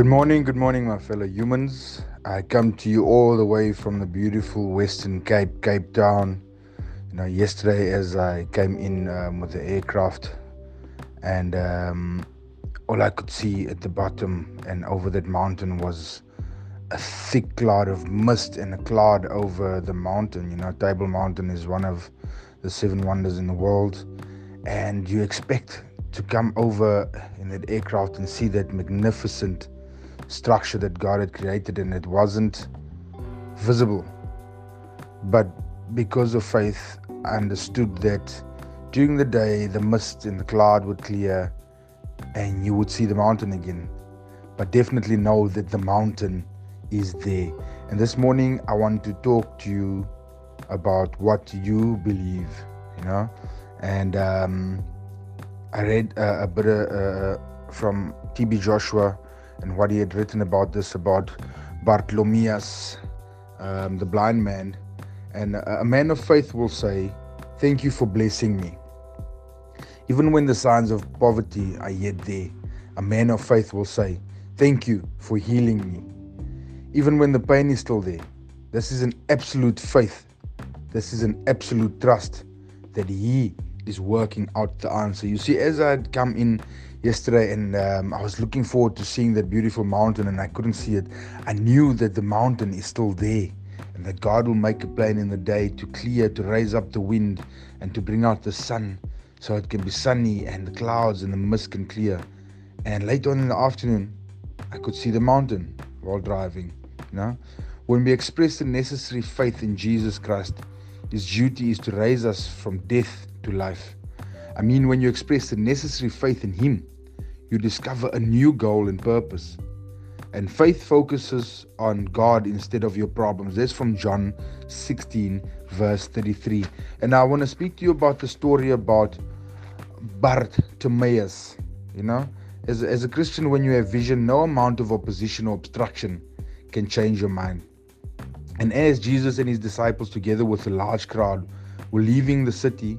Good morning, good morning, my fellow humans. I come to you all the way from the beautiful Western Cape, Cape Town. You know, yesterday as I came in um, with the aircraft, and um, all I could see at the bottom and over that mountain was a thick cloud of mist and a cloud over the mountain. You know, Table Mountain is one of the seven wonders in the world, and you expect to come over in that aircraft and see that magnificent structure that God had created and it wasn't visible. But because of faith, I understood that during the day the mist and the cloud would clear and you would see the mountain again. But definitely know that the mountain is there. And this morning I want to talk to you about what you believe, you know. And um, I read uh, a bit uh, from T.B. Joshua and what he had written about this about Bartholomeus, um, the blind man. And a man of faith will say, Thank you for blessing me. Even when the signs of poverty are yet there, a man of faith will say, Thank you for healing me. Even when the pain is still there, this is an absolute faith. This is an absolute trust that He is working out the answer. You see, as I had come in yesterday and um, I was looking forward to seeing that beautiful mountain and I couldn't see it, I knew that the mountain is still there and that God will make a plan in the day to clear, to raise up the wind and to bring out the sun so it can be sunny and the clouds and the mist can clear. And later on in the afternoon, I could see the mountain while driving. You know, when we express the necessary faith in Jesus Christ, His duty is to raise us from death to life. I mean, when you express the necessary faith in Him, you discover a new goal and purpose. And faith focuses on God instead of your problems. That's from John 16, verse 33. And I want to speak to you about the story about Bartimaeus. You know, as, as a Christian, when you have vision, no amount of opposition or obstruction can change your mind. And as Jesus and his disciples, together with a large crowd, were leaving the city,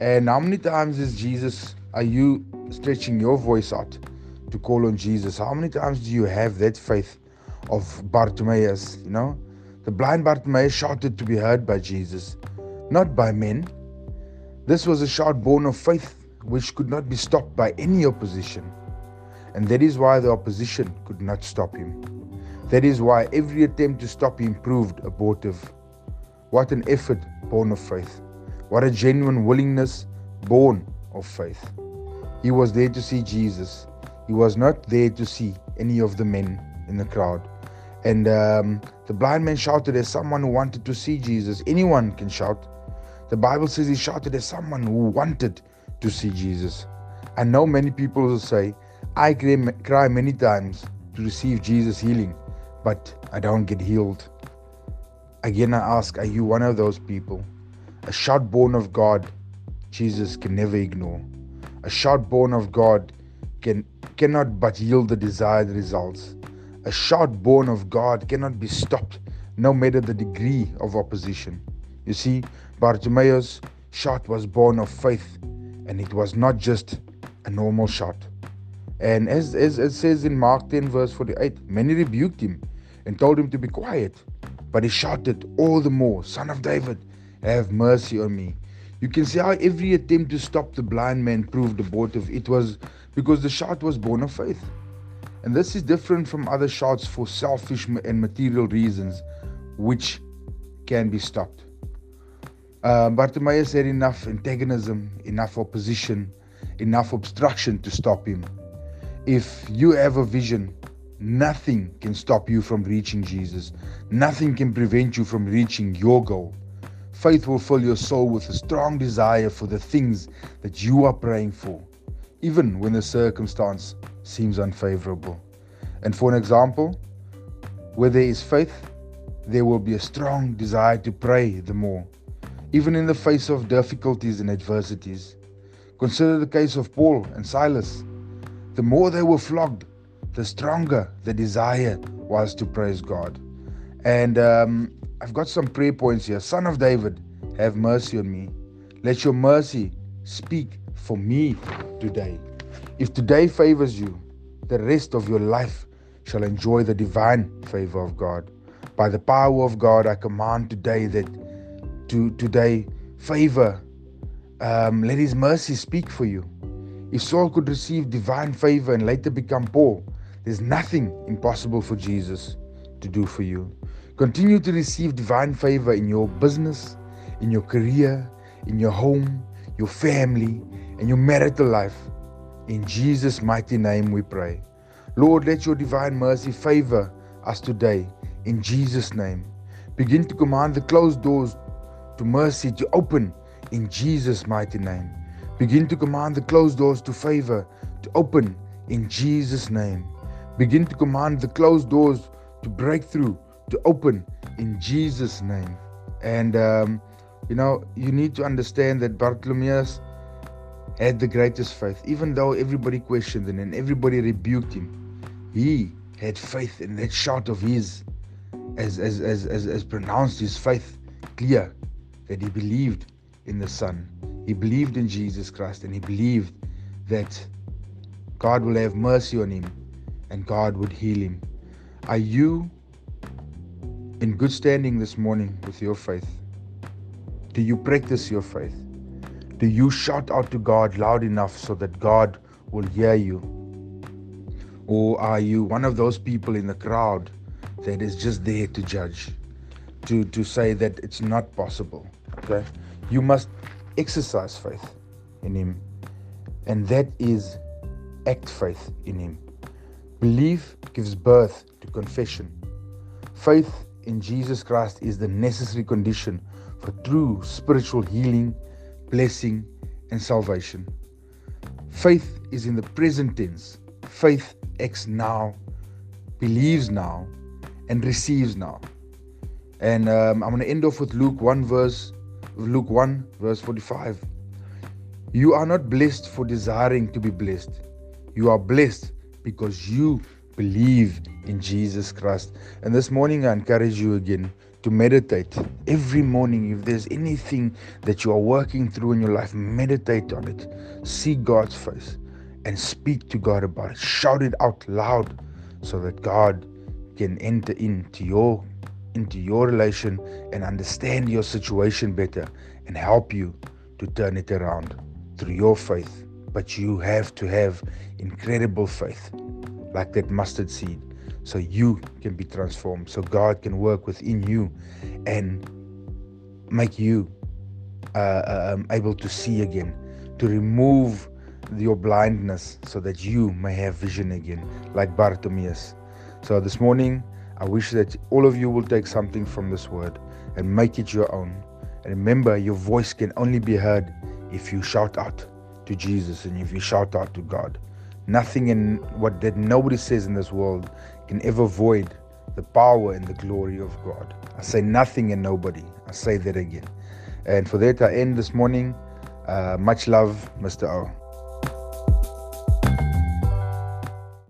And how many times is Jesus, are you stretching your voice out to call on Jesus? How many times do you have that faith of Bartimaeus? You know, the blind Bartimaeus shouted to be heard by Jesus, not by men. This was a shout born of faith which could not be stopped by any opposition. And that is why the opposition could not stop him. That is why every attempt to stop him proved abortive. What an effort born of faith. What a genuine willingness born of faith. He was there to see Jesus. He was not there to see any of the men in the crowd. And um, the blind man shouted as someone who wanted to see Jesus. Anyone can shout. The Bible says he shouted as someone who wanted to see Jesus. I know many people will say, I cry many times to receive Jesus' healing, but I don't get healed. Again, I ask, are you one of those people? A shout born of God, Jesus can never ignore. A shout born of God can cannot but yield the desired results. A shout born of God cannot be stopped, no matter the degree of opposition. You see, Bartimaeus' shout was born of faith, and it was not just a normal shout. And as, as it says in Mark 10, verse 48, many rebuked him and told him to be quiet. But he shouted all the more, Son of David, have mercy on me. You can see how every attempt to stop the blind man proved abortive. It was because the shout was born of faith. And this is different from other shouts for selfish and material reasons, which can be stopped. Uh, Bartimaeus had enough antagonism, enough opposition, enough obstruction to stop him. If you have a vision, nothing can stop you from reaching Jesus. Nothing can prevent you from reaching your goal. Faith will fill your soul with a strong desire for the things that you are praying for, even when the circumstance seems unfavorable. And for an example, where there is faith, there will be a strong desire to pray the more, even in the face of difficulties and adversities. Consider the case of Paul and Silas. The more they were flogged, the stronger the desire was to praise God. And um, I've got some prayer points here. Son of David, have mercy on me. Let your mercy speak for me today. If today favors you, the rest of your life shall enjoy the divine favor of God. By the power of God, I command today that to today favor. Um, let His mercy speak for you. If Saul could receive divine favor and later become Paul, there's nothing impossible for Jesus to do for you. Continue to receive divine favor in your business, in your career, in your home, your family, and your marital life. In Jesus' mighty name we pray. Lord, let your divine mercy favor us today. In Jesus' name. Begin to command the closed doors to mercy to open in Jesus' mighty name. Begin to command the closed doors to favor to open in Jesus' name. Begin to command the closed doors to break through, to open in Jesus' name. And, um, you know, you need to understand that Bartimaeus had the greatest faith, even though everybody questioned him and everybody rebuked him he had faith in that shout of his as, as, as, as, as pronounced his faith clear that he believed in the Son. He believed in Jesus Christ and he believed that God will have mercy on him and God would heal him. Are you in good standing this morning with your faith? Do you practice your faith? Do you shout out to God loud enough so that God will hear you? Or are you one of those people in the crowd that is just there to judge, to, to say that it's not possible? Okay? You must exercise faith in Him, and that is act faith in Him. Belief gives birth to confession. Faith in Jesus Christ is the necessary condition for true spiritual healing, blessing, and salvation. Faith is in the present tense. Faith acts now, believes now, and receives now. And um, I'm going to end off with Luke 1 verse Luke 1 verse 45. You are not blessed for desiring to be blessed. You are blessed because you believe in Jesus Christ. And this morning I encourage you again to meditate every morning. If there's anything that you are working through in your life, meditate on it. See God's face and speak to God about it. Shout it out loud so that God can enter into your into your relation and understand your situation better and help you to turn it around through your faith. But you have to have incredible faith, like that mustard seed, so you can be transformed, so God can work within you and make you uh, um, able to see again, to remove your blindness so that you may have vision again, like Bartimaeus. So this morning, I wish that all of you will take something from this word and make it your own. And remember, your voice can only be heard if you shout out to Jesus and if you shout out to God. Nothing in what that nobody says in this world can ever void the power and the glory of God. I say nothing and nobody. I say that again. And for that, I end this morning. Uh, much love, Mr. O.